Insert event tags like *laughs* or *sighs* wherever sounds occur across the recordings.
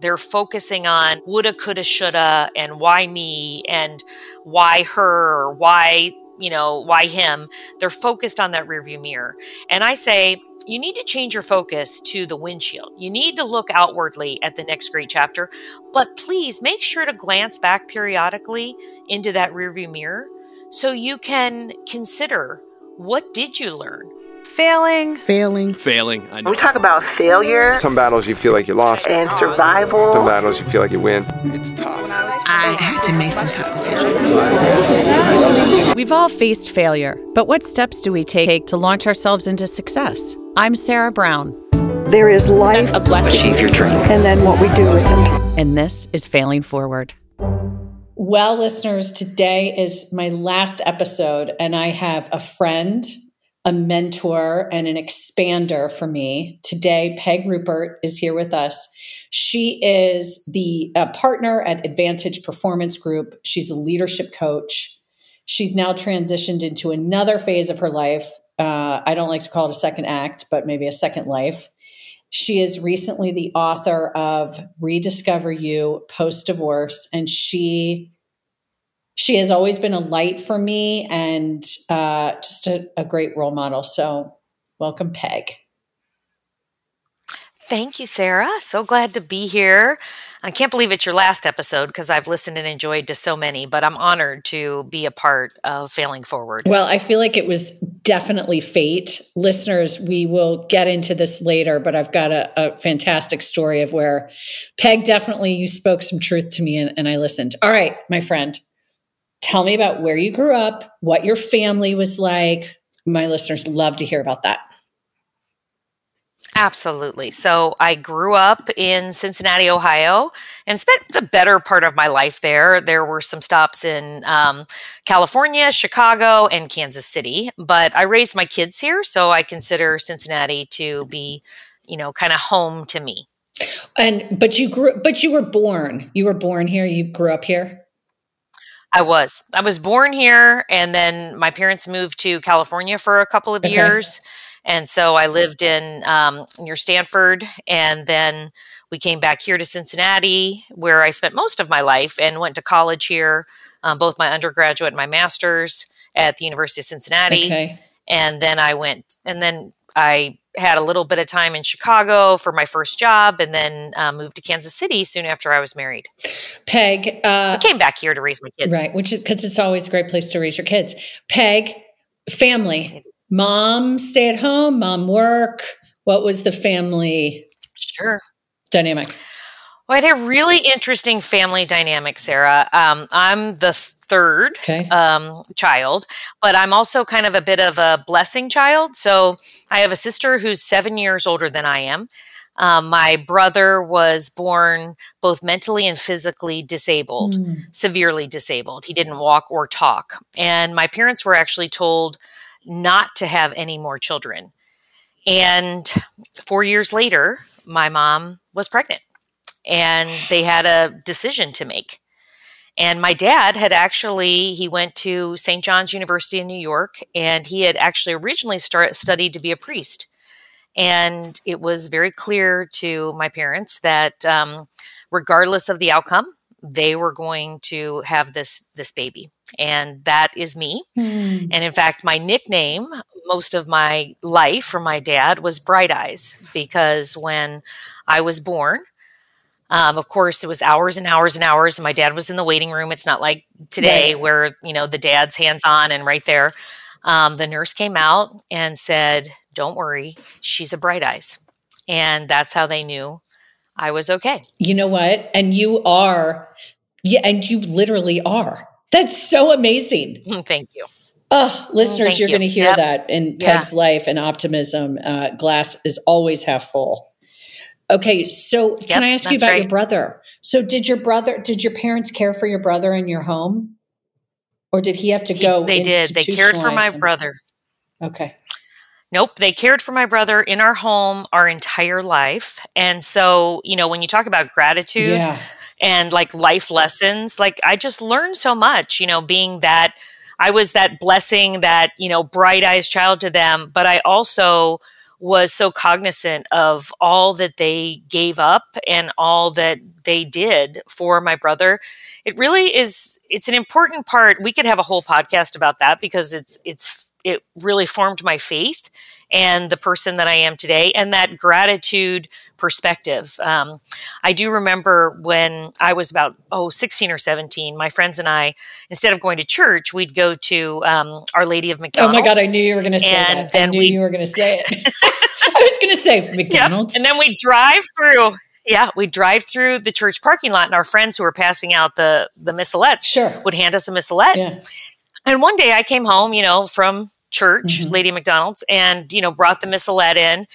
They're focusing on woulda, coulda, shoulda, and why me, and why her, or why, you know, why him. They're focused on that rearview mirror. And I say, you need to change your focus to the windshield. You need to look outwardly at the next great chapter, but please make sure to glance back periodically into that rearview mirror so you can consider what did you learn? Failing. Failing. Failing. I know. We talk about failure Some battles you feel like you lost. and survival. Some battles you feel like you win. It's tough. I had to make some tough decisions. We've all faced failure, but what steps do we take to launch ourselves into success? I'm Sarah Brown, There is life a blessing, Achieve your dream. and then what we do with it. and this is Failing Forward. Well, listeners, today is my last episode, and I have a friend, a mentor, and an expander for me. Today, Peg Ruppert is here with us. She is the uh, partner at Advantage Performance Group. She's a leadership coach. She's now transitioned into another phase of her life. Uh, I don't like to call it a second act, but maybe a second life. She is recently the author of Rediscover You Post Divorce, and she she has always been a light for me and uh, just a, a great role model. So, welcome, Peg. Thank you, Sarah. So glad to be here. I can't believe it's your last episode because I've listened and enjoyed to so many, but I'm honored to be a part of Failing Forward. Well, I feel like it was definitely fate. Listeners, we will get into this later, but I've got a, a fantastic story of where Peg definitely you spoke some truth to me and, and I listened. All right, my friend, tell me about where you grew up, what your family was like. My listeners love to hear about that. Absolutely. So I grew up in Cincinnati, Ohio, and spent the better part of my life there. There were some stops in um, California, Chicago, and Kansas City, but I raised my kids here, so I consider Cincinnati to be, you know, kind of home to me. And but you grew but you were born. You were born here, you grew up here? I was. I was born here, and then my parents moved to California for a couple of Okay. years. And so I lived in um, near Stanford, and then we came back here to Cincinnati, where I spent most of my life and went to college here, um, both my undergraduate and my master's at the University of Cincinnati. Okay. And then I went, and then I had a little bit of time in Chicago for my first job, and then uh, moved to Kansas City soon after I was married. Peg, I uh, came back here to raise my kids. right, which is because it's always a great place to raise your kids. Peg, family, mom stay at home, mom work. What was the family Sure. dynamic? Well, I had a really interesting family dynamic, Sarah. Um, I'm the third Okay. um, child, but I'm also kind of a bit of a blessing child. So I have a sister who's seven years older than I am. Um, my brother was born both mentally and physically disabled, Hmm. severely disabled. He didn't walk or talk. And my parents were actually told not to have any more children. And four years later, my mom was pregnant and they had a decision to make. And my dad had actually, he went to St. John's University in New York and he had actually originally start, studied to be a priest. And it was very clear to my parents that um, regardless of the outcome, they were going to have this this baby. And that is me. Hmm. And in fact, my nickname most of my life for my dad was Bright Eyes because when I was born, um, of course, it was hours and hours and hours, and my dad was in the waiting room. It's not like today Right. where you know the dad's hands on and right there. Um, the nurse came out and said, "Don't worry, she's a Bright Eyes," and that's how they knew I was okay. You know what? And you are, yeah, and you literally are. That's so amazing. Thank you. Oh, listeners, thank you're you. going to hear Yep. that in. Peg's life and optimism. Uh, glass is always half full. Okay, so can I ask you about your brother? So, did your brother, did your parents care for your brother in your home, or did he have to He- go? they did. They cared for my brother. Okay, Nope, they cared for my brother in our home our entire life. And so, you know, when you talk about gratitude yeah, and like life lessons, like I just learned so much, you know, being that I was that blessing, that, you know, bright eyes child to them, but I also was so cognizant of all that they gave up and all that they did for my brother. It really is it's an important part. We could have a whole podcast about that because it's it's it really formed my faith and the person that I am today and that gratitude perspective. Um, I do remember when I was about, oh, 16 or 17, my friends and I, instead of going to church, we'd go to um, Our Lady of McDonald's. Oh my God, I knew you were going to say and that. Then I knew we, you were going to say it. *laughs* I was going to say McDonald's. Yep. And then we drive through. Yeah, we drive through the church parking lot, and our friends who were passing out the the missalettes sure. would hand us a missalette. Yeah. And one day I came home, you know, from church, Mhm. Lady McDonald's, and you know, brought the missalette in.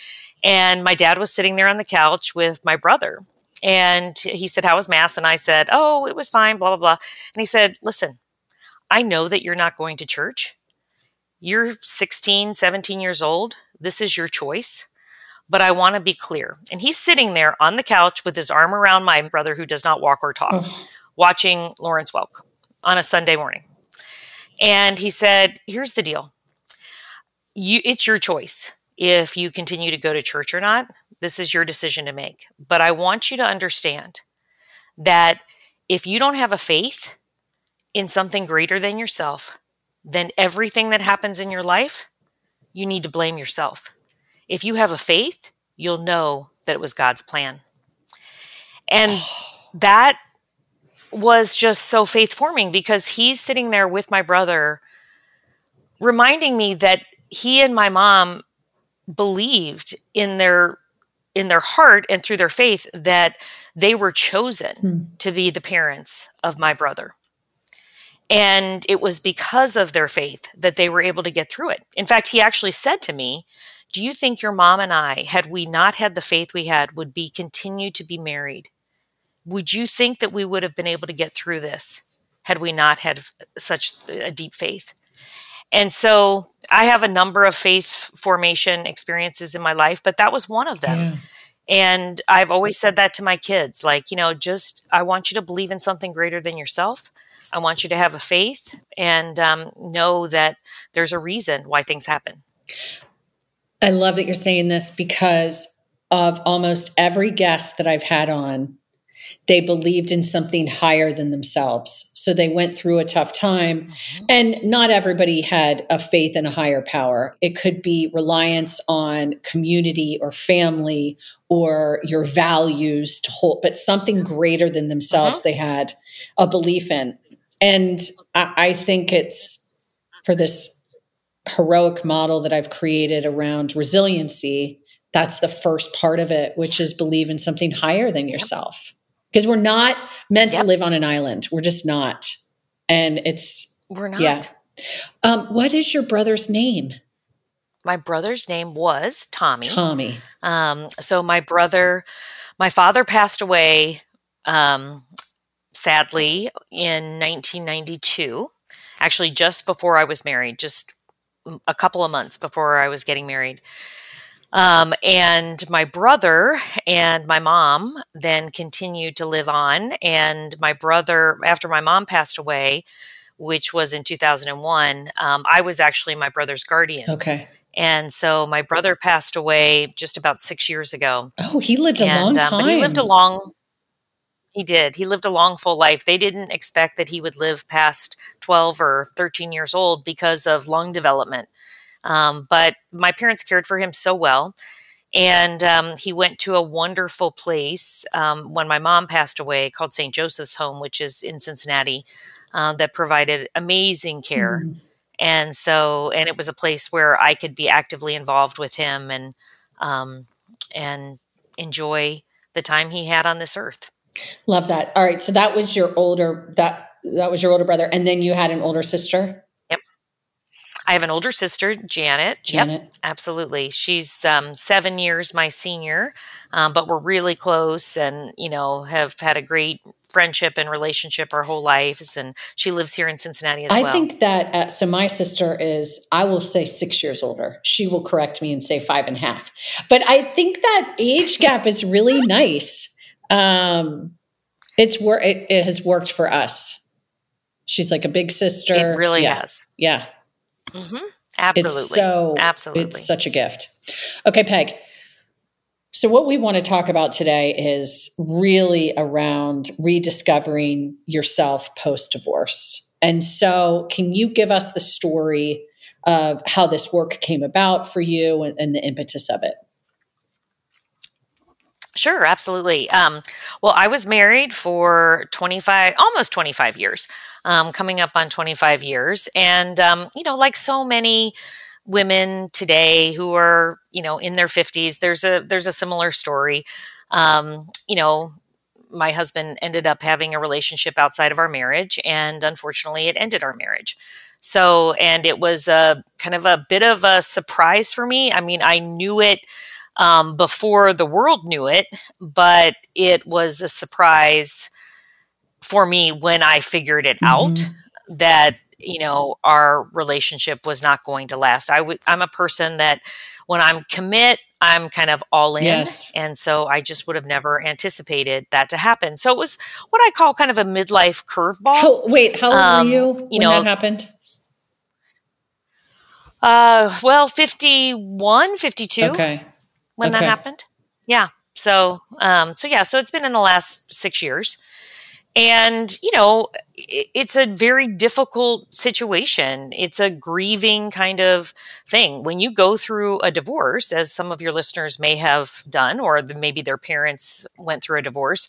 And my dad was sitting there on the couch with my brother. And he said, How was Mass? And I said, Oh, it was fine, blah, blah, blah. And he said, Listen, I know that you're not going to church. You're 16, 17 years old. This is your choice. But I want to be clear. And he's sitting there on the couch with his arm around my brother who does not walk or talk, Oh. watching Lawrence Welk on a Sunday morning. And he said, Here's the deal. You it's your choice if you continue to go to church or not. This is your decision to make. But I want you to understand that if you don't have a faith in something greater than yourself, then everything that happens in your life, you need to blame yourself. If you have a faith, you'll know that it was God's plan. And *sighs* that was just so faith forming because he's sitting there with my brother, reminding me that he and my mom believed in their in their heart and through their faith that they were chosen Hmm. to be the parents of my brother. And it was because of their faith that they were able to get through it. In fact, he actually said to me, Do you think your mom and I, had we not had the faith we had, would be continue to be married? Would you think that we would have been able to get through this had we not had such a deep faith? And so I have a number of faith formation experiences in my life, but that was one of them. Yeah. And I've always said that to my kids like, you know, just I want you to believe in something greater than yourself. I want you to have a faith and um, know that there's a reason why things happen. I love that you're saying this because of almost every guest that I've had on, they believed in something higher than themselves. So they went through a tough time. Mm-hmm. And not everybody had a faith in a higher power. It could be reliance on community or family or your values to hold, but something mm-hmm. greater than themselves uh-huh. they had a belief in. And I, I think it's for this heroic model that I've created around resiliency, that's the first part of it, which is believe in something higher than yourself. Because we're not meant to live on an island. We're just not. And it's, We're not. Yeah. um, what is your brother's name? My brother's name was Tommy. Tommy. Um, so my brother, my father passed away um, sadly in 1992. Actually, just before I was married, just a couple of months before I was getting married. Um, and my brother and my mom then continued to live on. And my brother, after my mom passed away, which was in 2001, um, I was actually my brother's guardian. Okay. And so my brother passed away just about six years ago. Oh, he lived a long time. um, but he lived a long. He did. He lived a long, full life. They didn't expect that he would live past twelve or thirteen years old because of lung development. Um, but my parents cared for him so well, and um, he went to a wonderful place um, when my mom passed away, called St. Joseph's Home, which is in Cincinnati, uh, that provided amazing care Mm. and so and it was a place where i could be actively involved with him and um and enjoy the time he had on this earth Love that. All right. So that was your older that that was your older brother, and then you had an older sister, i have an older sister janet yep Janet. absolutely she's um, seven years my senior um, but we're really close and you know have had a great friendship and relationship our whole lives and she lives here in cincinnati as I well I think that uh, so. My sister is, I will say, six years older. She will correct me and say five and a half. But I think that age gap is really nice. Um, it's wor- it, it has worked for us. She's like a big sister. it really yeah. has Yeah. Hmm Absolutely. It's so Absolutely. It's such a gift. Okay, Peg. So what we want to talk about today is really around rediscovering yourself post divorce. And so can you give us the story of how this work came about for you and, and the impetus of it? Sure, absolutely. Um, well, I was married for 25, almost 25 years, um, coming up on 25 years. And, um, you know, like so many women today who are, you know, in their 50s, there's a, there's a similar story. Um, you know, my husband ended up having a relationship outside of our marriage, and unfortunately, it ended our marriage. So, and it was a kind of a bit of a surprise for me. I mean, I knew it um, before the world knew it, but it was a surprise for me when I figured it out Mm-hmm. that you know our relationship was not going to last. I would I'm a person that when I'm commit, I'm kind of all in, Yes. and so I just would have never anticipated that to happen. So it was what I call kind of a midlife curveball. How, wait, how old Um, were you you when know- that happened? Uh, well, 51, 52. Okay. When that happened. Yeah. So, um, so yeah, so it's been in the last six years. And, you know, it's a very difficult situation. It's a grieving kind of thing. When you go through a divorce, as some of your listeners may have done, or the, maybe their parents went through a divorce,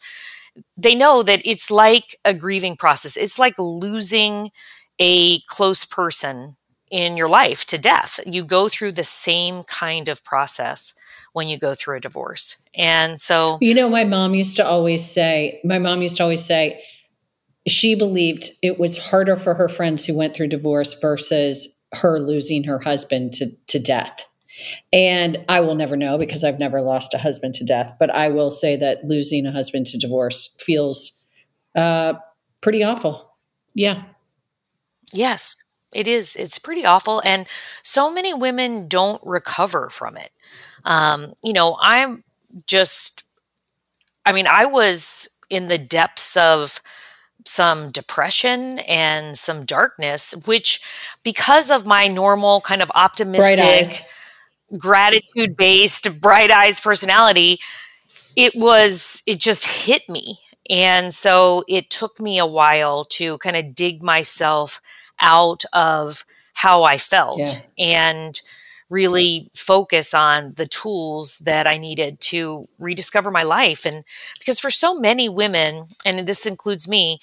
they know that it's like a grieving process. It's like losing a close person in your life to death. You go through the same kind of process when you go through a divorce. And so, You know, my mom used to always say, my mom used to always say, she believed it was harder for her friends who went through divorce versus her losing her husband to, to death. And I will never know because I've never lost a husband to death, but I will say that losing a husband to divorce feels uh, pretty awful. Yeah. yes, it is. It's pretty awful. And so many women don't recover from it. Um, you know, I'm just, I mean, I was in the depths of some depression and some darkness, which, because of my normal kind of optimistic, gratitude based, bright eyes personality, it was, it just hit me. And so it took me a while to kind of dig myself out of how I felt Yeah. and really focus on the tools that I needed to rediscover my life. And because for so many women, and this includes me,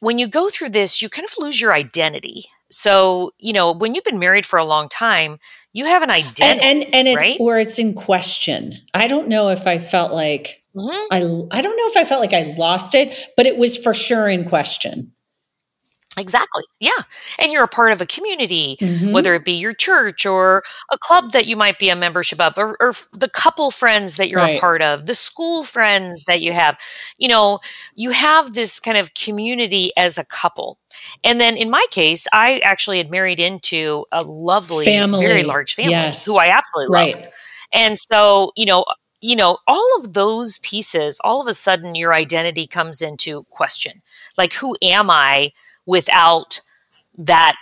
when you go through this, you kind of lose your identity. So, you know, when you've been married for a long time, you have an And, identity. and, and it's, right? or it's in question. I don't know if I felt like, Mhm. I, I don't know if I felt like I lost it, but it was for sure in question. Exactly. Yeah. And you're a part of a community, Mhm. whether it be your church or a club that you might be a membership of, or, or the couple friends that you're Right. a part of, the school friends that you have. You know, you have this kind of community as a couple. And then in my case, I actually had married into a lovely, Family. very large family Yes. who I absolutely love. And so, you know, you know, all of those pieces, all of a sudden your identity comes into question. Like who am I without that,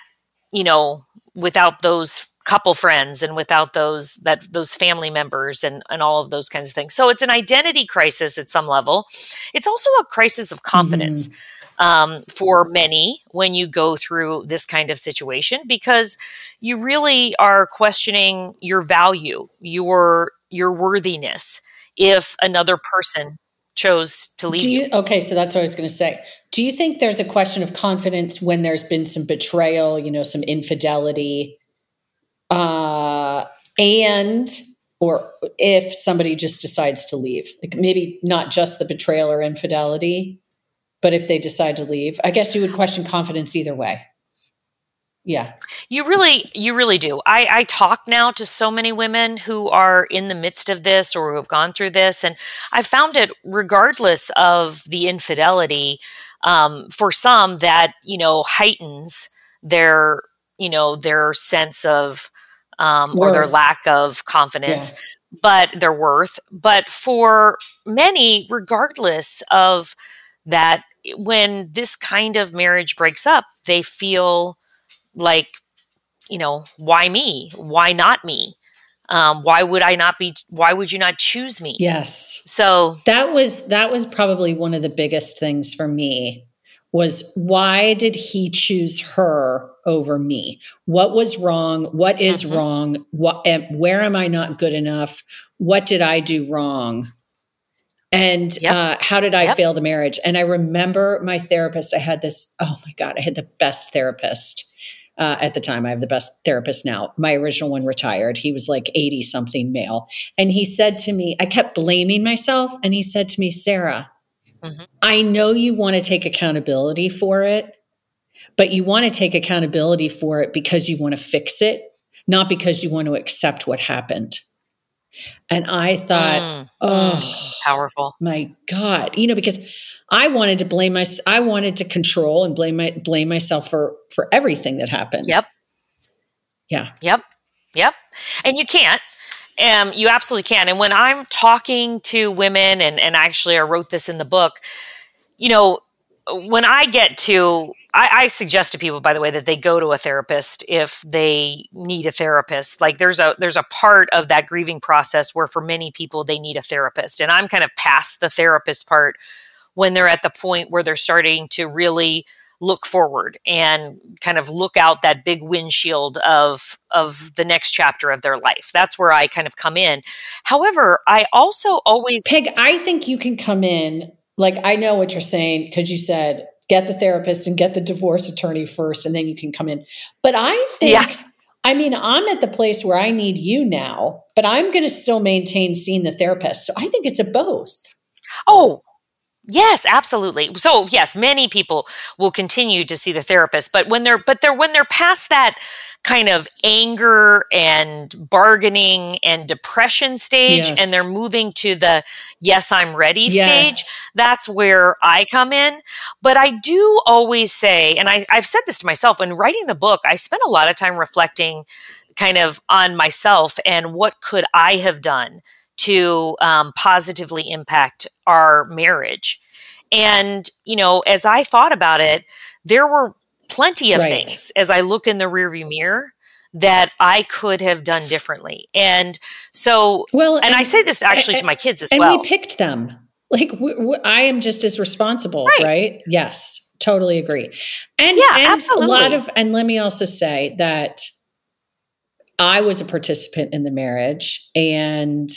you know, without those couple friends and without those that those family members and and all of those kinds of things. So it's an identity crisis at some level. It's also a crisis of confidence um, for many when you go through this kind of situation because you really are questioning your value, your your worthiness if another person chose to leave Do you. you, okay, so that's what I was going to say. Do you think there's a question of confidence when there's been some betrayal, you know, some infidelity, uh, and or if somebody just decides to leave, like maybe not just the betrayal or infidelity, but if they decide to leave, I guess you would question confidence either way. Yeah, You really, you really do. I, I talk now to so many women who are in the midst of this or who have gone through this, and I found it, regardless of the infidelity, um, for some that you know heightens their, you know, their sense of um, or their lack of confidence, but their worth. But for many, regardless of that, when this kind of marriage breaks up, they feel like you know, why me? Why not me? Um, why would I not be? Why would you not choose me? Yes. So that was that was probably one of the biggest things for me was why did he choose her over me? What was wrong? What is Mhm. wrong? What where am I not good enough? What did I do wrong? And Yep. uh, how did I Yep. fail the marriage? And I remember my therapist. I had this. Oh my god! I had the best therapist uh, at the time. I have the best therapist now. My original one retired. He was like eighty something male, and he said to me, I kept blaming myself, and he said to me, Sarah, Mhm. I know you want to take accountability for it, but you want to take accountability for it because you want to fix it, not because you want to accept what happened. And I thought, mm, oh powerful. my God, you know, because I wanted to blame my, I wanted to control and blame my, blame myself for, for everything that happened. Yep. Yeah. Yep. Yep. And you can't. Um, you absolutely can. And when I'm talking to women, and, and actually I wrote this in the book, you know, when I get to, I, I suggest to people, by the way, that they go to a therapist if they need a therapist. Like there's a there's a part of that grieving process where for many people they need a therapist, and I'm kind of past the therapist part when they're at the point where they're starting to really look forward and kind of look out that big windshield of of the next chapter of their life. That's where I kind of come in. However, I also always Peg, I think you can come in, like, I know what you're saying because you said get the therapist and get the divorce attorney first, and then you can come in. But I think, Yes. I mean, I'm at the place where I need you now, but I'm going to still maintain seeing the therapist. So I think it's a both. Oh, yes, absolutely. So, yes, many people will continue to see the therapist, but when they're but they're when they're past that kind of anger and bargaining and depression stage Yes. and they're moving to the yes, I'm ready Yes. stage, that's where I come in. But I do always say, and I, I've said this to myself when writing the book, I spent a lot of time reflecting kind of on myself and what could I have done to um, positively impact our marriage. And, you know, as I thought about it, there were plenty of Right. things as I look in the rearview mirror that I could have done differently. And so, Well, and, I say this actually to my kids as and well. we picked them. Like w- w- I am just as responsible, Right. right? Yes, totally agree. And Yeah, and a lot of and let me also say that I was a participant in the marriage and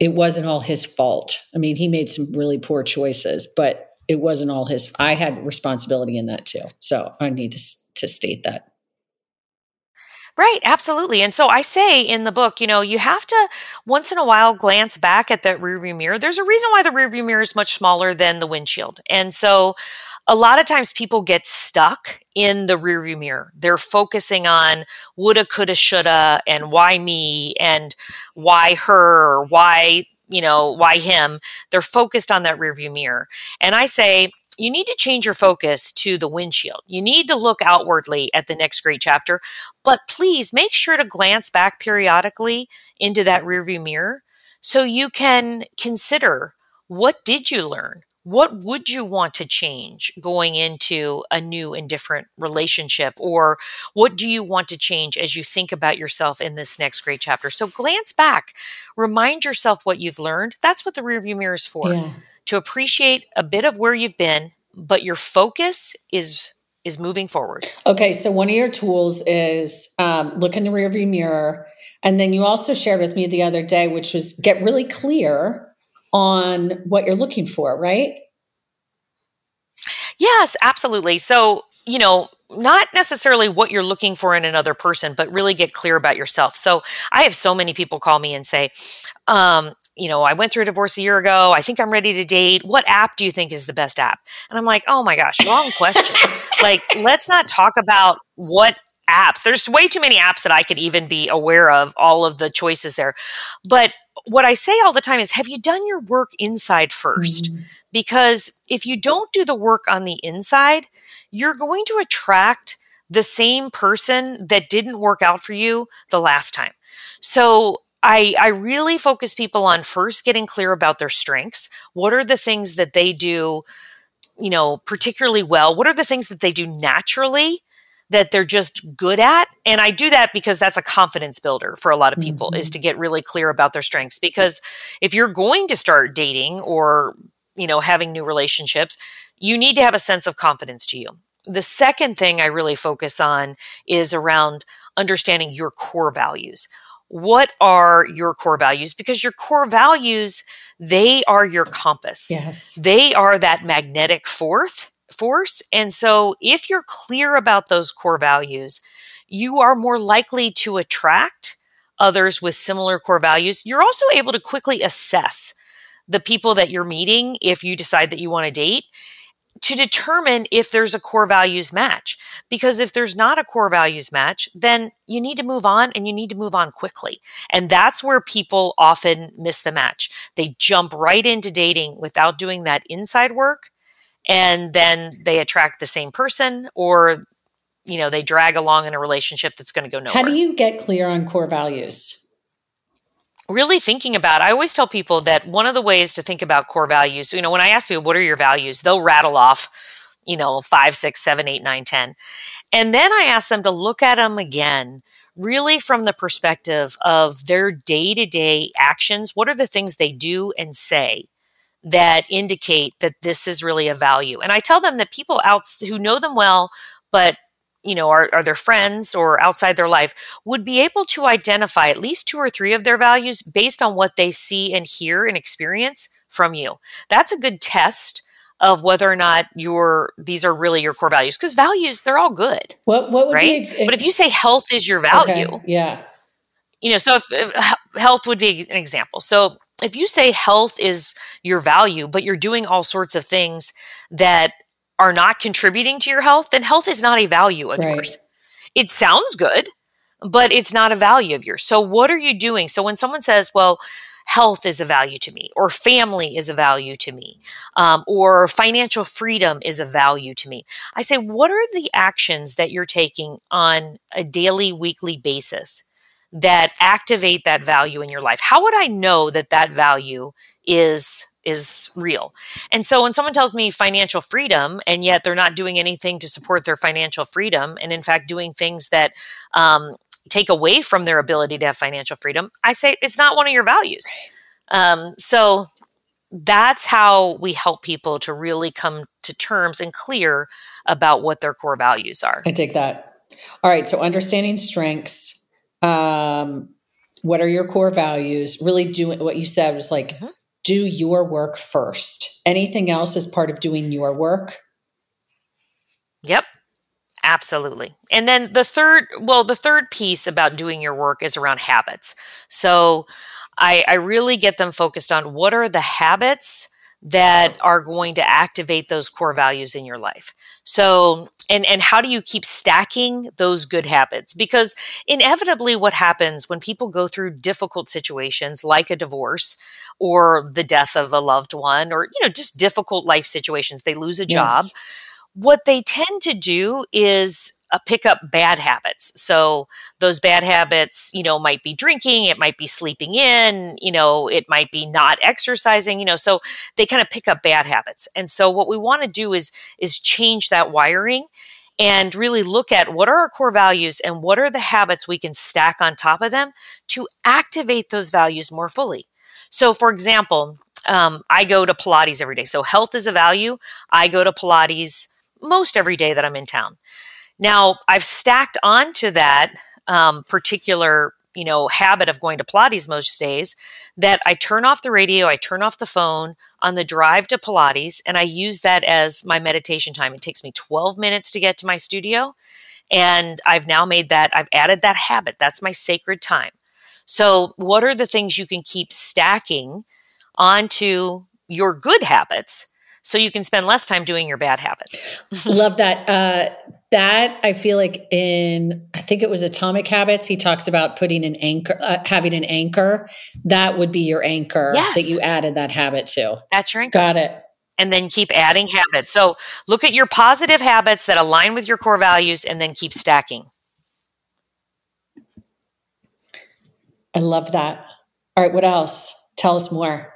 it wasn't all his fault. I mean, he made some really poor choices, but it wasn't all his I had responsibility in that too. So I need to to state that. Right, absolutely. And so I say in the book, you know, you have to once in a while glance back at that rearview mirror. There's a reason why the rearview mirror is much smaller than the windshield. And so a lot of times people get stuck in the rearview mirror. They're focusing on woulda, coulda, shoulda, and why me, and why her, why, you know, why him. They're focused on that rearview mirror. And I say, you need to change your focus to the windshield. You need to look outwardly at the next great chapter, but please make sure to glance back periodically into that rearview mirror so you can consider what did you learn? What would you want to change going into a new and different relationship? Or what do you want to change as you think about yourself in this next great chapter? So glance back, remind yourself what you've learned. That's what the rearview mirror is for Yeah. to appreciate a bit of where you've been, but your focus is is moving forward. Okay, so one of your tools is um, look in the rearview mirror, and then you also shared with me the other day, which was get really clear on what you're looking for, right? Yes, absolutely. So, you know, not necessarily what you're looking for in another person, but really get clear about yourself. So, I have so many people call me and say, um, you know, I went through a divorce a year ago. I think I'm ready to date. What app do you think is the best app? And I'm like, oh my gosh, wrong question. *laughs* like, let's not talk about what apps. There's way too many apps that I could even be aware of, all of the choices there. But what I say all the time is, have you done your work inside 1st mm-hmm. Because if you don't do the work on the inside, you're going to attract the same person that didn't work out for you the last time. So I, I really focus people on first getting clear about their strengths. What are the things that they do, you know, particularly well? What are the things that they do naturally that they're just good at. And I do that because that's a confidence builder for a lot of people mm-hmm. is to get really clear about their strengths. Because if you're going to start dating or, you know, having new relationships, you need to have a sense of confidence to you. The second thing I really focus on is around understanding your core values. What are your core values? Because your core values, they are your compass. Yes. They are that magnetic force And so if you're clear about those core values, you are more likely to attract others with similar core values. You're also able to quickly assess the people that you're meeting if you decide that you want to date to determine if there's a core values match. Because if there's not a core values match, then you need to move on and you need to move on quickly. And that's where people often miss the match. They jump right into dating without doing that inside work and then they attract the same person or you know they drag along in a relationship that's going to go nowhere. How do you get clear on core values? Really thinking about, I always tell people that one of the ways to think about core values, you know, when I ask people, what are your values? They'll rattle off, you know, five, six, seven, eight, nine, ten. And then I ask them to look at them again, really from the perspective of their day to day actions. What are the things they do and say that indicate that this is really a value. And I tell them that people out who know them well, but you know, are, are their friends or outside their life would be able to identify at least two or three of their values based on what they see and hear and experience from you. That's a good test of whether or not your these are really your core values because values they're all good. What what would right? Be a, but if you say health is your value, okay, yeah, you know, so if, if health would be an example. So if you say health is your value, but you're doing all sorts of things that are not contributing to your health, then health is not a value of right. yours. It sounds good, but it's not a value of yours. So, what are you doing? So, when someone says, well, health is a value to me, or family is a value to me, um, or financial freedom is a value to me, I say, what are the actions that you're taking on a daily, weekly basis that activate that value in your life? How would i know that that value is is real? And so when someone tells me financial freedom and yet they're not doing anything to support their financial freedom and in fact doing things that um, take away from their ability to have financial freedom i say it's not one of your values. Um, so that's how we help people to really come to terms and clear about what their core values are. I take that. All right so understanding strengths um, what are your core values? Really doing what you said was like mm-hmm. do your work first. Anything else is part of doing your work? Yep. Absolutely. And then the third well the third piece about doing your work is around habits. So i i really get them focused on what are the habits that are going to activate those core values in your life. So, and and how do you keep stacking those good habits? Because inevitably what happens when people go through difficult situations like a divorce or the death of a loved one or you know just difficult life situations, they lose a job. Yes. What they tend to do is uh, pick up bad habits. So those bad habits, you know, might be drinking, it might be sleeping in, you know, it might be not exercising, you know, so they kind of pick up bad habits. And so what we want to do is is change that wiring and really look at what are our core values and what are the habits we can stack on top of them to activate those values more fully. So for example, um, I go to Pilates every day. So health is a value. I go to Pilates most every day that I'm in town. Now, I've stacked onto that um, particular you know habit of going to pilates most days that i turn off the radio i turn off the phone on the drive to pilates and i use that as my meditation time. It takes me 12 minutes to get to my studio and i've now made that i've added that habit. That's my sacred time. So what are the things you can keep stacking onto your good habits so you can spend less time doing your bad habits love that uh that I feel like in I think it was Atomic Habits he talks about putting an anchor uh, having an anchor that would be your anchor yes. that you added that habit to. That's your anchor. Got it. And then keep adding habits. So look at your positive habits that align with your core values and then keep stacking. I love that. All right, what else? Tell us more.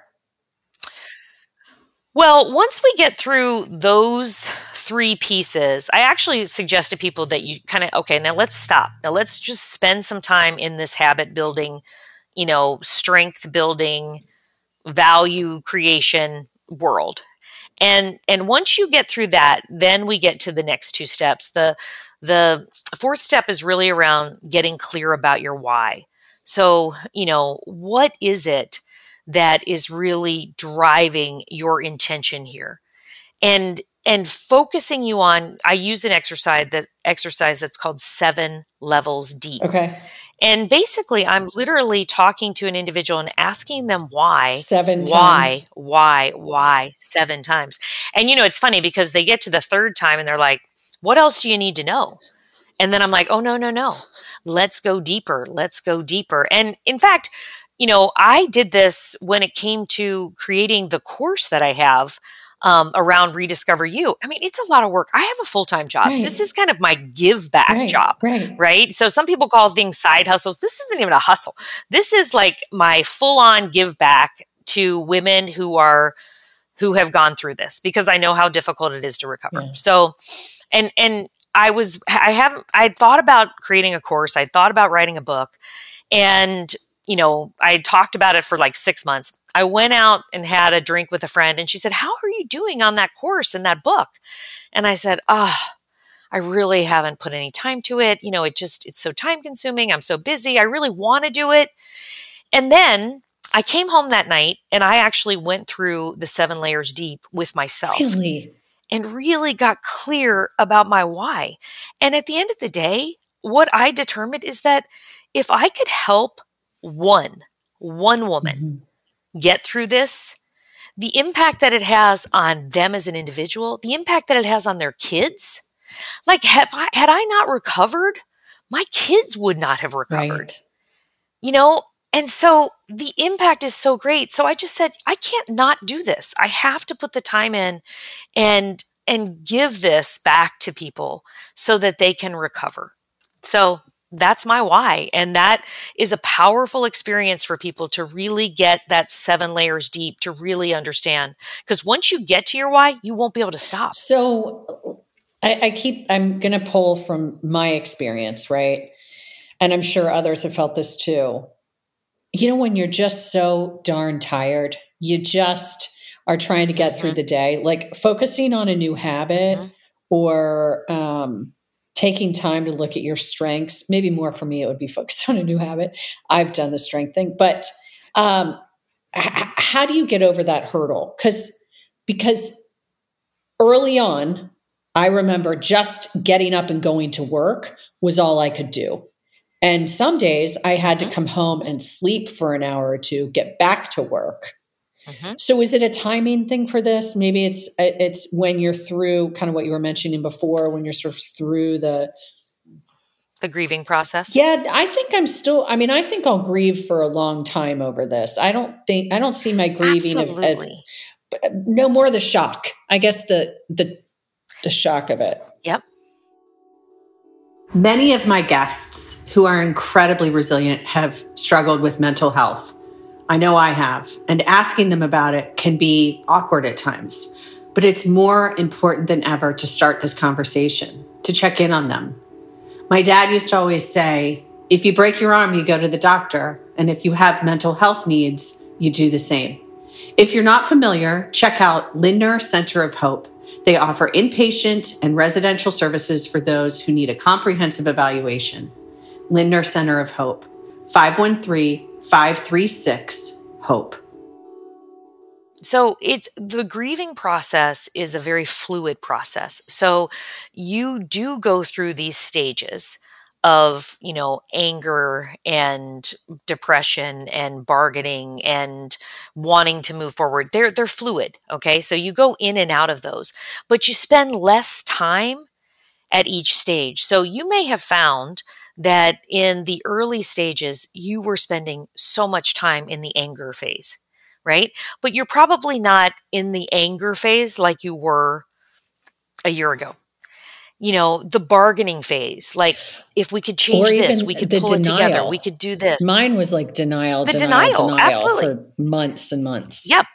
Well, once we get through those three pieces, I actually suggest to people that you kind of, okay, now let's stop. Now let's just spend some time in this habit building, you know, strength building, value creation world. And and once you get through that, then we get to the next two steps. The the fourth step is really around getting clear about your why. So, you know, what is it that is really driving your intention here? And and focusing you on i use an exercise that exercise that's called seven levels deep Okay. and basically i'm literally talking to an individual and asking them why Seven why times. why why seven times and you know it's funny because they get to the third time and they're like what else do you need to know and then i'm like oh no no no let's go deeper let's go deeper and in fact you know i did this when it came to creating the course that i have um, around rediscover you i mean it's a lot of work i have a full-time job Right. this is kind of my give back Right. job Right. right? So some people call things side hustles. This isn't even a hustle. This is like my full on give back to women who are who have gone through this because I know how difficult it is to recover. Yeah. So and and I was I haven't I thought about creating a course. I thought about writing a book and you know, I had talked about it for like 6 months. I went out and had a drink with a friend and she said, "How are you doing on that course and that book?" And I said, "Ah, I really haven't put any time to it. You know, it just, it's so time consuming. I'm so busy. I really want to do it. And then I came home that night and I actually went through the seven layers deep with myself Really? and really got clear about my why. And at the end of the day, what I determined is that if I could help one, one woman Mhm. get through this, the impact that it has on them as an individual, the impact that it has on their kids. Like, have I, had I not recovered, my kids would not have recovered, Right. you know? And so the impact is so great. So I just said, I can't not do this. I have to put the time in and, and give this back to people so that they can recover. So that's my why. And that is a powerful experience for people to really get that seven layers deep to really understand. Because once you get to your why, you won't be able to stop. So I, I keep, I'm going to pull from my experience, right? And I'm sure others have felt this too. You know, when you're just so darn tired, you just are trying to get through Mhm. the day, like focusing on a new habit Mhm. or um, taking time to look at your strengths. Maybe more for me, it would be focused *laughs* on a new habit. I've done the strength thing, but um, h- how do you get over that hurdle? Because because early on, I remember just getting up and going to work was all I could do. And some days I had to Mhm. come home and sleep for an hour or two, get back to work. Mhm. So is it a timing thing for this? Maybe it's it's when you're through kind of what you were mentioning before, when you're sort of through the The grieving process. yeah. I think I'm still. I mean, I think I'll grieve for a long time over this. I don't think I don't see my grieving of, as, Absolutely. no more the shock. I guess the the the shock of it. Yep. Many of my guests who are incredibly resilient have struggled with mental health. I know I have, and asking them about it can be awkward at times. But it's more important than ever to start this conversation, to check in on them. My dad used to always say, if you break your arm, you go to the doctor, and if you have mental health needs, you do the same. If you're not familiar, check out Lindner Center of Hope. They offer inpatient and residential services for those who need a comprehensive evaluation. Lindner Center of Hope, 513 536 HOPE. So it's the grieving process is a very fluid process. So you do go through these stages of, you know, anger and depression and bargaining and wanting to move forward. They're they're fluid, okay? So you go in and out of those, but you spend less time at each stage. So you may have found that in the early stages you were spending so much time in the anger phase right? But you're probably not in the anger phase like you were a year ago. You know, the bargaining phase, like if we could change this, we could pull it together, we could do this. Mine was like denial, The denial, denial, denial, absolutely. for months and months. Yep.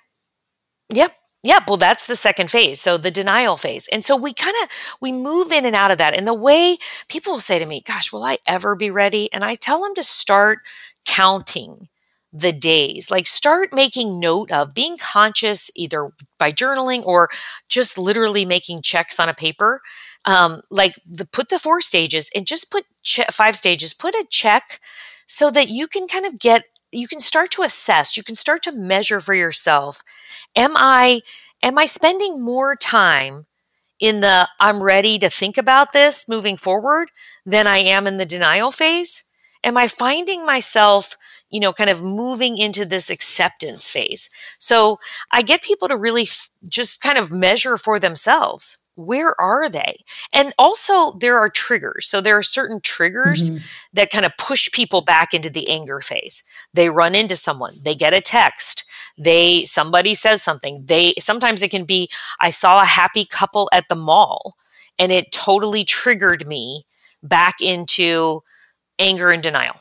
Yep. Yeah, well, that's the second phase. So the denial phase. And so we kind of, we move in and out of that. And the way people say to me, gosh, will I ever be ready? And I tell them to start counting the days. Like start making note of being conscious either by journaling or just literally making checks on a paper. Um, like the, put the four stages and just put che- five stages, put a check so that you can kind of get, you can start to assess, you can start to measure for yourself. Am I, am I spending more time in the I'm ready to think about this moving forward than I am in the denial phase? Am I finding myself you know, kind of moving into this acceptance phase. So I get people to really f- just kind of measure for themselves. Where are they? And also there are triggers. So there are certain triggers mm-hmm. that kind of push people back into the anger phase. They run into someone, they get a text, they, somebody says something. They, sometimes it can be, I saw a happy couple at the mall and it totally triggered me back into anger and denial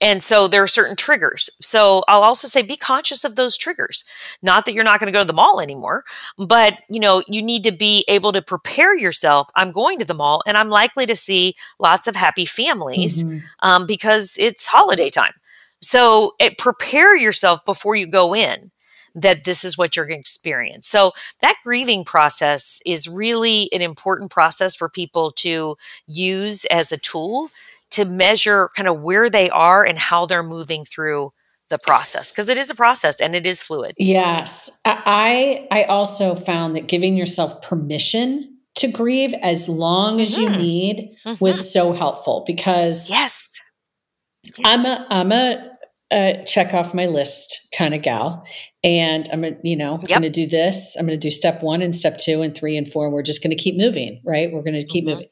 and so there are certain triggers. So I'll also say be conscious of those triggers. Not that you're not going to go to the mall anymore, but you know, you need to be able to prepare yourself. I'm going to the mall and I'm likely to see lots of happy families mm-hmm. um, because it's holiday time. So it, prepare yourself before you go in that this is what you're going to experience. So that grieving process is really an important process for people to use as a tool to measure kind of where they are and how they're moving through the process because it is a process and it is fluid. Yes. I I also found that giving yourself permission to grieve as long as mm-hmm. you need mm-hmm. was so helpful because yes. yes. I'm a I'm a, a check off my list kind of gal and I'm a, you know, yep. going to do this. I'm going to do step 1 and step 2 and 3 and 4 and we're just going to keep moving, right? We're going to keep mm-hmm. moving.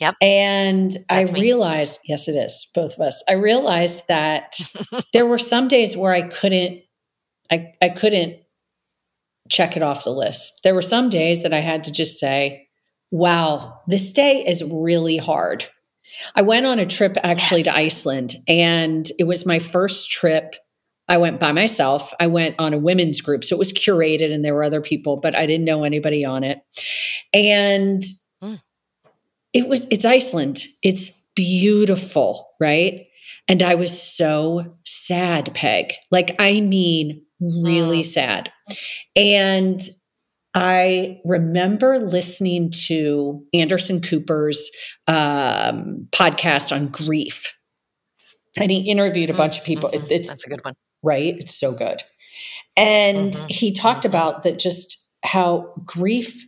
Yep. And That's I me. realized, yes, it is, both of us. I realized that *laughs* there were some days where I couldn't, I, I couldn't check it off the list. There were some days that I had to just say, wow, this day is really hard. I went on a trip actually yes. to Iceland, and it was my first trip. I went by myself. I went on a women's group. So it was curated and there were other people, but I didn't know anybody on it. And it was it's Iceland. It's beautiful, right? And I was so sad, Peg. Like I mean really mm. sad. And I remember listening to Anderson Cooper's um, podcast on grief. And he interviewed a bunch of people. Mm-hmm. It, it's, That's a good one. Right? It's so good. And mm-hmm. he talked mm-hmm. about that just how grief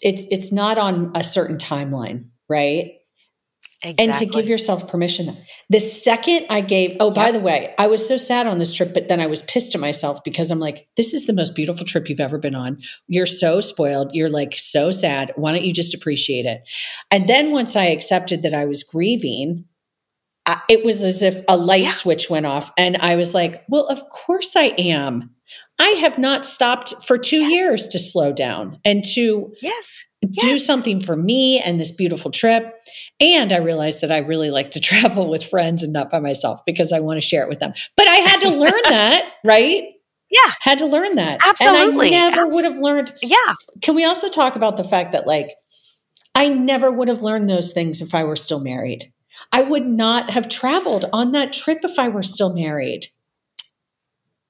it's it's not on a certain timeline right? Exactly. And to give yourself permission. The second I gave, oh, yep. by the way, I was so sad on this trip, but then I was pissed at myself because I'm like, this is the most beautiful trip you've ever been on. You're so spoiled. You're like so sad. Why don't you just appreciate it? And then once I accepted that I was grieving, I, it was as if a light yeah. switch went off. And I was like, well, of course I am. I have not stopped for two yes. years to slow down and to yes. Do something for me and this beautiful trip. And I realized that I really like to *laughs* travel with friends and not by myself because I want to share it with them. But I had to learn *laughs* that, right? Yeah. Had to learn that. Absolutely. And I never would have learned. Yeah. Can we also talk about the fact that, like, I never would have learned those things if I were still married. I would not have traveled on that trip if I were still married.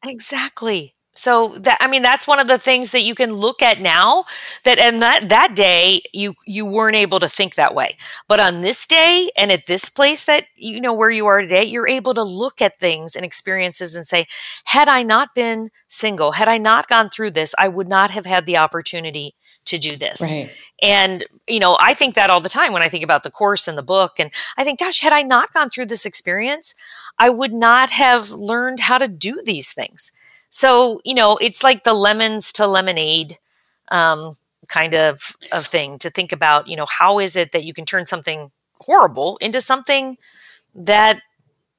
Exactly. So that I mean that's one of the things that you can look at now that and that that day you you weren't able to think that way. But on this day and at this place that you know where you are today, you're able to look at things and experiences and say, had I not been single, had I not gone through this, I would not have had the opportunity to do this. Right. And, you know, I think that all the time when I think about the course and the book. And I think, gosh, had I not gone through this experience, I would not have learned how to do these things. So, you know, it's like the lemons to lemonade um, kind of, of thing to think about, you know, how is it that you can turn something horrible into something that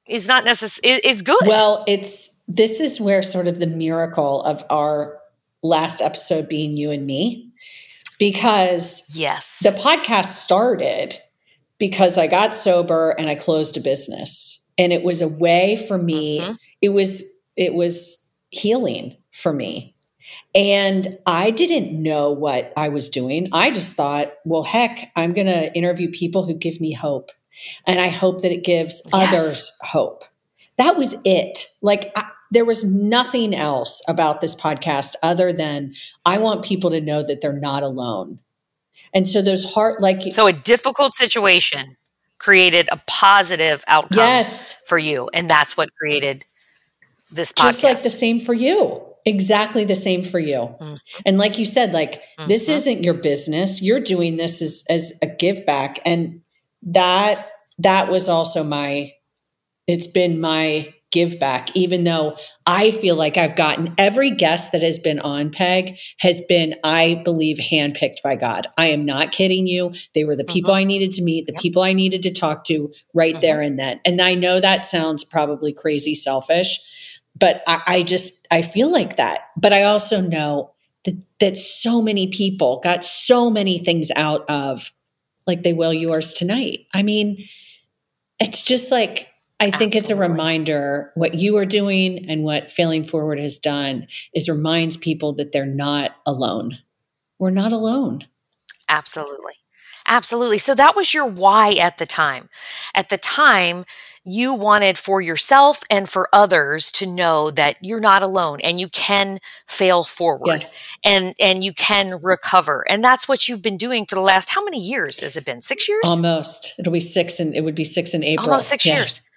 is not necessary is good. Well, it's this is where sort of the miracle of our last episode being you and me because yes. The podcast started because I got sober and I closed a business. And it was a way for me, mm-hmm. it was it was healing for me. And I didn't know what I was doing. I just thought, well, heck, I'm going to interview people who give me hope. And I hope that it gives Yes. others hope. That was it. Like, I, there was nothing else about this podcast other than I want people to know that they're not alone. And so those heart, like, So a difficult situation created a positive outcome yes, for you, and that's what created this podcast. just like the same for you. Exactly the same for you. Mm. and like you said like this Mhm. isn't your business. You're doing this as, as a give back. And that that was also my it's been my give back even though i feel like i've gotten every guest that has been on peg has been i believe handpicked by god. I am not kidding you. They were the people i needed to meet the Yep. people i needed to talk to right there and then. And i know that sounds probably crazy selfish but I, I just i feel like that but i also know that that so many people got so many things out of like they will yours tonight i mean it's just like i think it's a reminder what you are doing and what failing forward has done is reminds people that they're not alone we're not alone Absolutely. Absolutely. So that was your why at the time. At the time, you wanted for yourself and for others to know that you're not alone and you can fail forward yes and and you can recover. And that's what you've been doing for the last how many years has it been? 6 years? almost it'll be six and it would be six in april Almost 6 Yeah. years.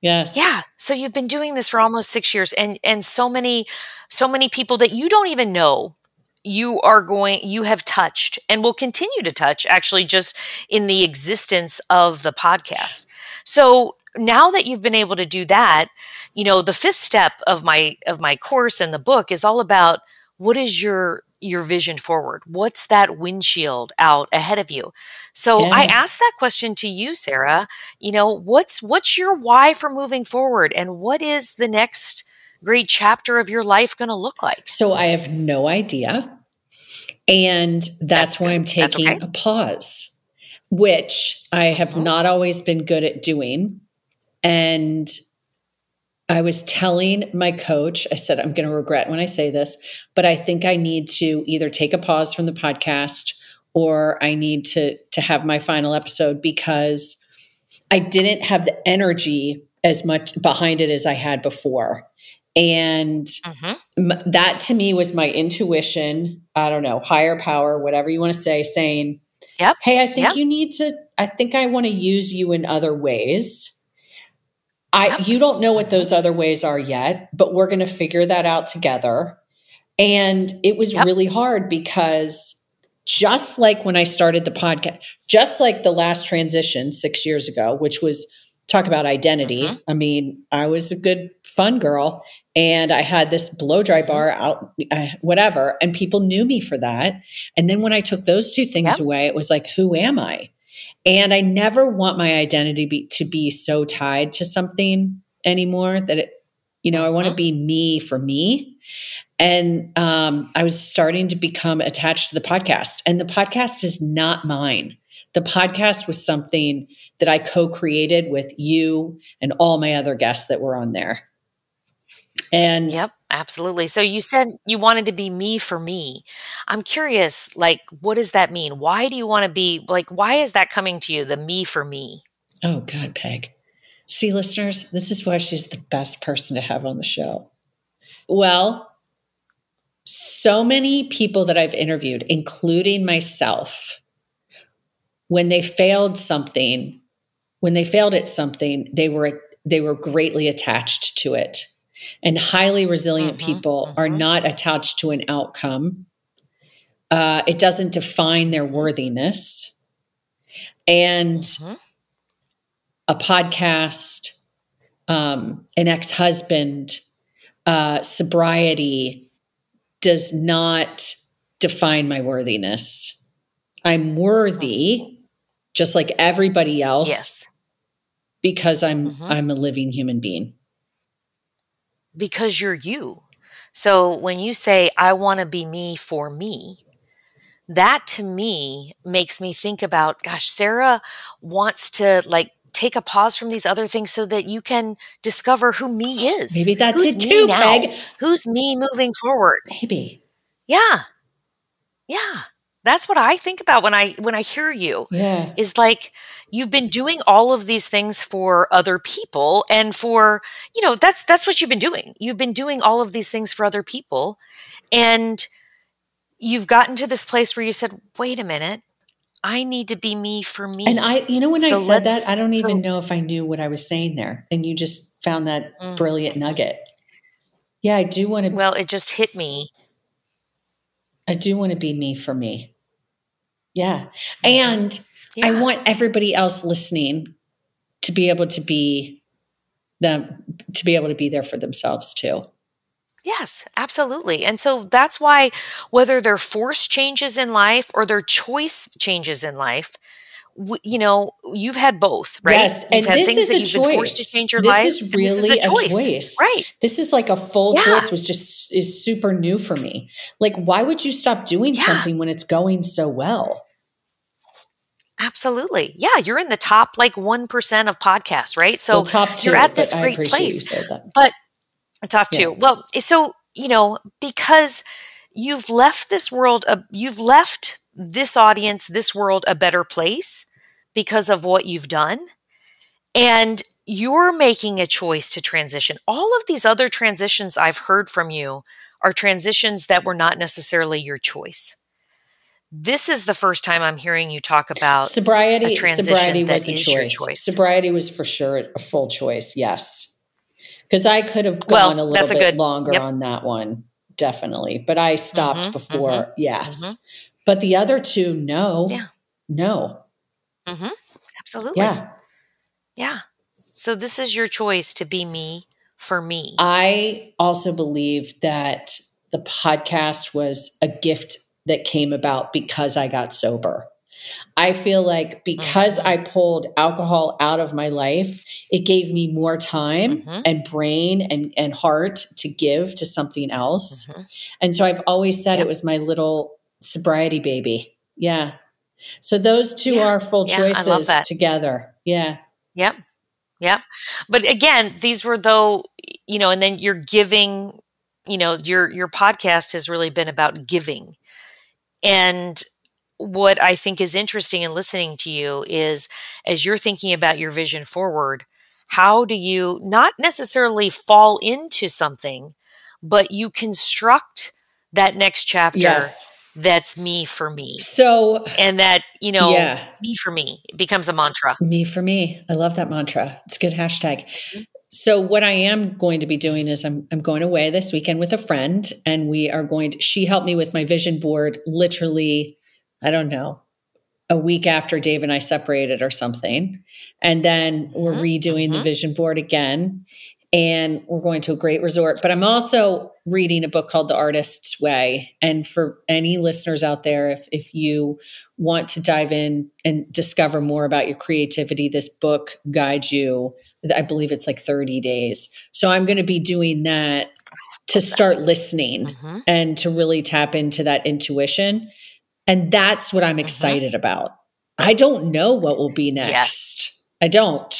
yes Yeah. So you've been doing this for almost 6 years and and so many so many people that you don't even know you are going you have touched and will continue to touch actually just in the existence of the podcast. So now that you've been able to do that, you know, the fifth step of my of my course and the book is all about what is your your vision forward? What's that windshield out ahead of you? So I Yeah. asked that question to you, Sarah. You know, what's what's your why for moving forward and what is the next great chapter of your life going to look like? So I have no idea. And that's, That's why I'm taking okay. a pause, which I have Mhm. not always been good at doing. And I was telling my coach, I said, I'm going to regret when I say this, but I think I need to either take a pause from the podcast or I need to to have my final episode because I didn't have the energy as much behind it as I had before. And mm-hmm. m- that to me was my intuition i don't know higher power whatever you want to say saying Yep. hey i think Yep. you need to i think i want to use you in other ways i you don't know what those other ways are yet but we're going to figure that out together and it was Yep. really hard because just like when i started the podcast just like the last transition 6 years ago which was talk about identity Mhm. i mean i was a good fun girl and I had this blow dry Mm-hmm. bar out, uh, whatever, and people knew me for that. And then when I took those two things Yep. away, it was like, who am I? And I never want my identity be, to be so tied to something anymore that it, you know, I want to Mhm. be me for me. And um, I was starting to become attached to the podcast, and the podcast is not mine. The podcast was something that I co created with you and all my other guests that were on there. And Yep, absolutely. So you said you wanted to be me for me. I'm curious, like, what does that mean? Why do you want to be, like, why is that coming to you, the me for me? Oh, God, Peg. See, listeners, this is why she's the best person to have on the show. Well, so many people that I've interviewed, including myself, when they failed something, when they failed at something, they were they were greatly attached to it. And highly resilient Mhm, people are mhm. not attached to an outcome. Uh, it doesn't define their worthiness. And a podcast, um, an ex husband, uh, sobriety does not define my worthiness. I'm worthy, just like everybody else, Yes, because I'm. I'm a living human being. Because you're you. So when you say, I want to be me for me, that to me makes me think about, gosh, Sarah wants to like take a pause from these other things so that you can discover who me is. Maybe that's Who's it me too, now? Peg. Who's me moving forward? Maybe. Yeah. Yeah. That's what I think about when I when I hear you. Yeah. Is like you've been doing all of these things for other people and for, you know, that's that's what you've been doing. You've been doing all of these things for other people and you've gotten to this place where you said, "Wait a minute. I need to be me for me." And I, you know, when I said that, I don't so- even know if I knew what I was saying there. And you just found that Mm. brilliant nugget. Yeah, I do want to. Well, it just hit me. I do want to be me for me. Yeah, and I want everybody else listening to be able to be them, to be able to be there for themselves too. Yes, absolutely. And so that's why whether they're forced changes in life or their choice changes in life, w- you know, you've had both, right? Yes, you've and had this things is that a you've been forced to change your This life. is really this a choice. Right. This is like a full Yeah. choice, which just is super new for me. Like, why would you stop doing Yeah. something when it's going so well? Absolutely. Yeah, you're in the top like 1% of podcasts, right? So well, top 2 you're at this great place. You. But top Yeah. two. Well, so you know, because you've left this world, a, you've left this audience, this world, a better place because of what you've done, and you're making a choice to transition. All of these other transitions I've heard from you are transitions that were not necessarily your choice. This is the first time I'm hearing you talk about sobriety. sobriety was a choice. choice. Sobriety was for sure a full choice. Yes, because I could have Well, gone a little that's a bit good- longer yep. on that one, definitely. But I stopped Mhm, before. mhm, yes, mhm. but the other two, no, Yeah. no, hmm Absolutely. yeah. Yeah. So this is your choice to be me for me. I also believe that the podcast was a gift that came about because I got sober. I feel like because Mhm. I pulled alcohol out of my life, it gave me more time Mhm. and brain and, and heart to give to something else. Mhm. And so I've always said Yep. it was my little sobriety baby. Yeah. So those two Yeah. are full Yeah, choices together. Yeah. Yep. Yep. But again, these were though, you know, and then you're giving, you know, your your podcast has really been about giving. And what I think is interesting in listening to you is as you're thinking about your vision forward, how do you not necessarily fall into something, but you construct that next chapter Yes. that's me for me. So, And that, you know, yeah. me for me becomes a mantra. Me for me. I love that mantra. It's a good hashtag. Mm-hmm. So what I am going to be doing is I'm I'm going away this weekend with a friend and we are going to she helped me with my vision board literally I don't know a week after Dave and I separated or something. And then we're Mhm, redoing the mhm. vision board again and we're going to a great resort. But I'm also reading a book called The Artist's Way. And for any listeners out there, if, if you want to dive in and discover more about your creativity, this book guides you. I believe it's like 30 days. So I'm going to be doing that to start listening Mhm. and to really tap into that intuition. And that's what I'm excited about. I don't know what will be next. Yes. I don't.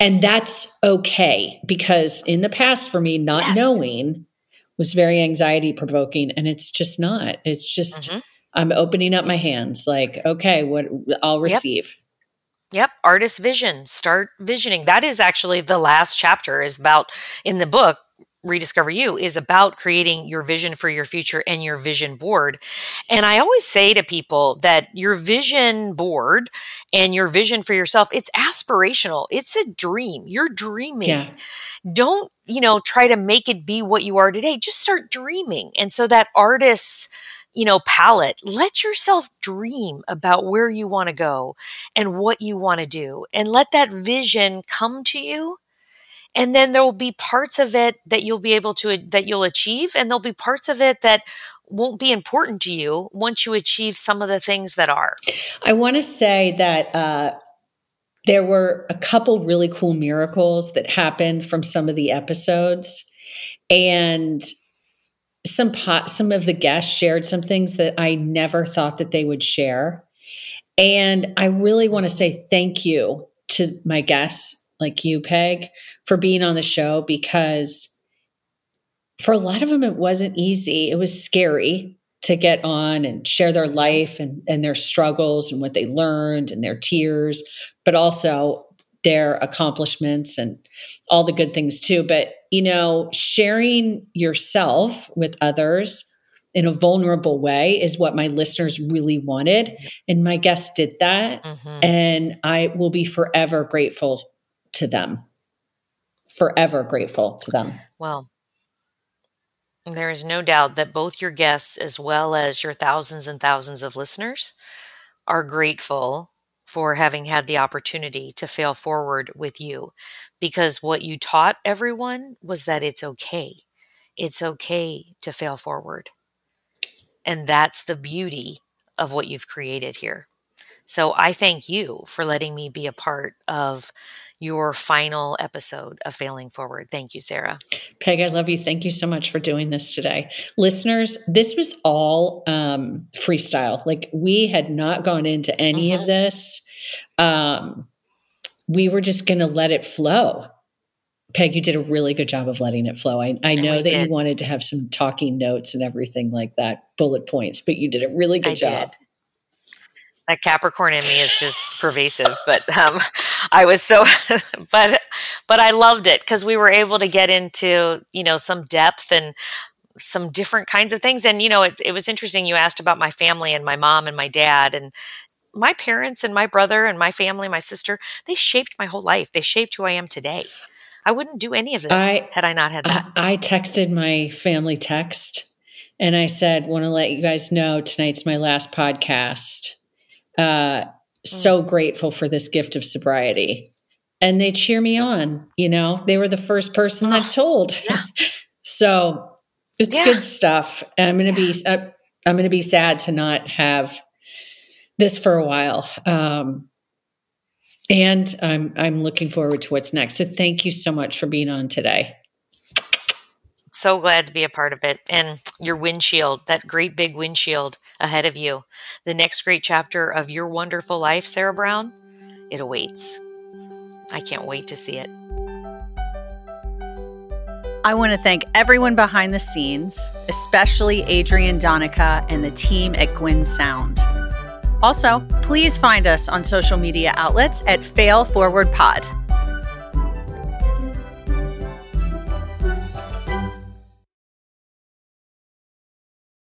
And that's okay because in the past, for me, not Yes. knowing was very anxiety provoking. And it's just not. It's just, Mhm. I'm opening up my hands like, okay, what I'll Yep. receive. Yep, artist vision. Start visioning. That is actually the last chapter is about in the book Rediscover You is about creating your vision for your future and your vision board. And I always say to people that your vision board and your vision for yourself, it's aspirational. It's a dream. You're dreaming. Yeah. Don't, you know, try to make it be what you are today. Just start dreaming. And so that artist's you know, palette. Let yourself dream about where you want to go and what you want to do and let that vision come to you. And then there will be parts of it that you'll be able to, that you'll achieve. And there'll be parts of it that won't be important to you once you achieve some of the things that are. I want to say that uh, there were a couple really cool miracles that happened from some of the episodes. And some pot, some of the guests shared some things that I never thought that they would share. And I really want to say thank you to my guests like you, Peg, for being on the show because for a lot of them, it wasn't easy. It was scary to get on and share their life and, and their struggles and what they learned and their tears, but also their accomplishments and all the good things too. But, you know, sharing yourself with others in a vulnerable way is what my listeners really wanted. And my guests did that. Mm-hmm. And I will be forever grateful to them. Forever grateful to them. Well, there is no doubt that both your guests, as well as your thousands and thousands of listeners, are grateful for having had the opportunity to fail forward with you because what you taught everyone was that it's okay. It's okay to fail forward. And that's the beauty of what you've created here. So I thank you for letting me be a part of your final episode of Failing Forward. Thank you, Sarah. Peg, I love you. Thank you so much for doing this today. Listeners, this was all um, freestyle. Like we had not gone into any of mm-hmm. this. Um, we were just going to let it flow. Peg, you did a really good job of letting it flow. I, I know that did. you wanted to have some talking notes and everything like that, bullet points, but you did a really good I job. Did that Capricorn in me is just pervasive. But um, I was so, *laughs* but but I loved it because we were able to get into you know some depth and some different kinds of things. And you know, it, it was interesting. You asked about my family and my mom and my dad and my parents and my brother and my family, my sister. They shaped my whole life. They shaped who I am today. I wouldn't do any of this I, had I not had that. I, I texted my family text and I said, "Want to let you guys know tonight's my last podcast." Uh, so mm. grateful for this gift of sobriety. And they cheer me on. You know, they were the first person that told. Yeah. *laughs* so it's yeah. good stuff. I'm going to yeah. be, uh, I'm going to be sad to not have this for a while. Um, and I'm, I'm looking forward to what's next. So thank you so much for being on today so glad to be a part of it. And your windshield, that great big windshield ahead of you, the next great chapter of your wonderful life, Sarah Brown, it awaits. I can't wait to see it. I want to thank everyone behind the scenes, especially Adrian Donica and the team at Gwyn Sound. Also, please find us on social media outlets at Fail Forward Pod.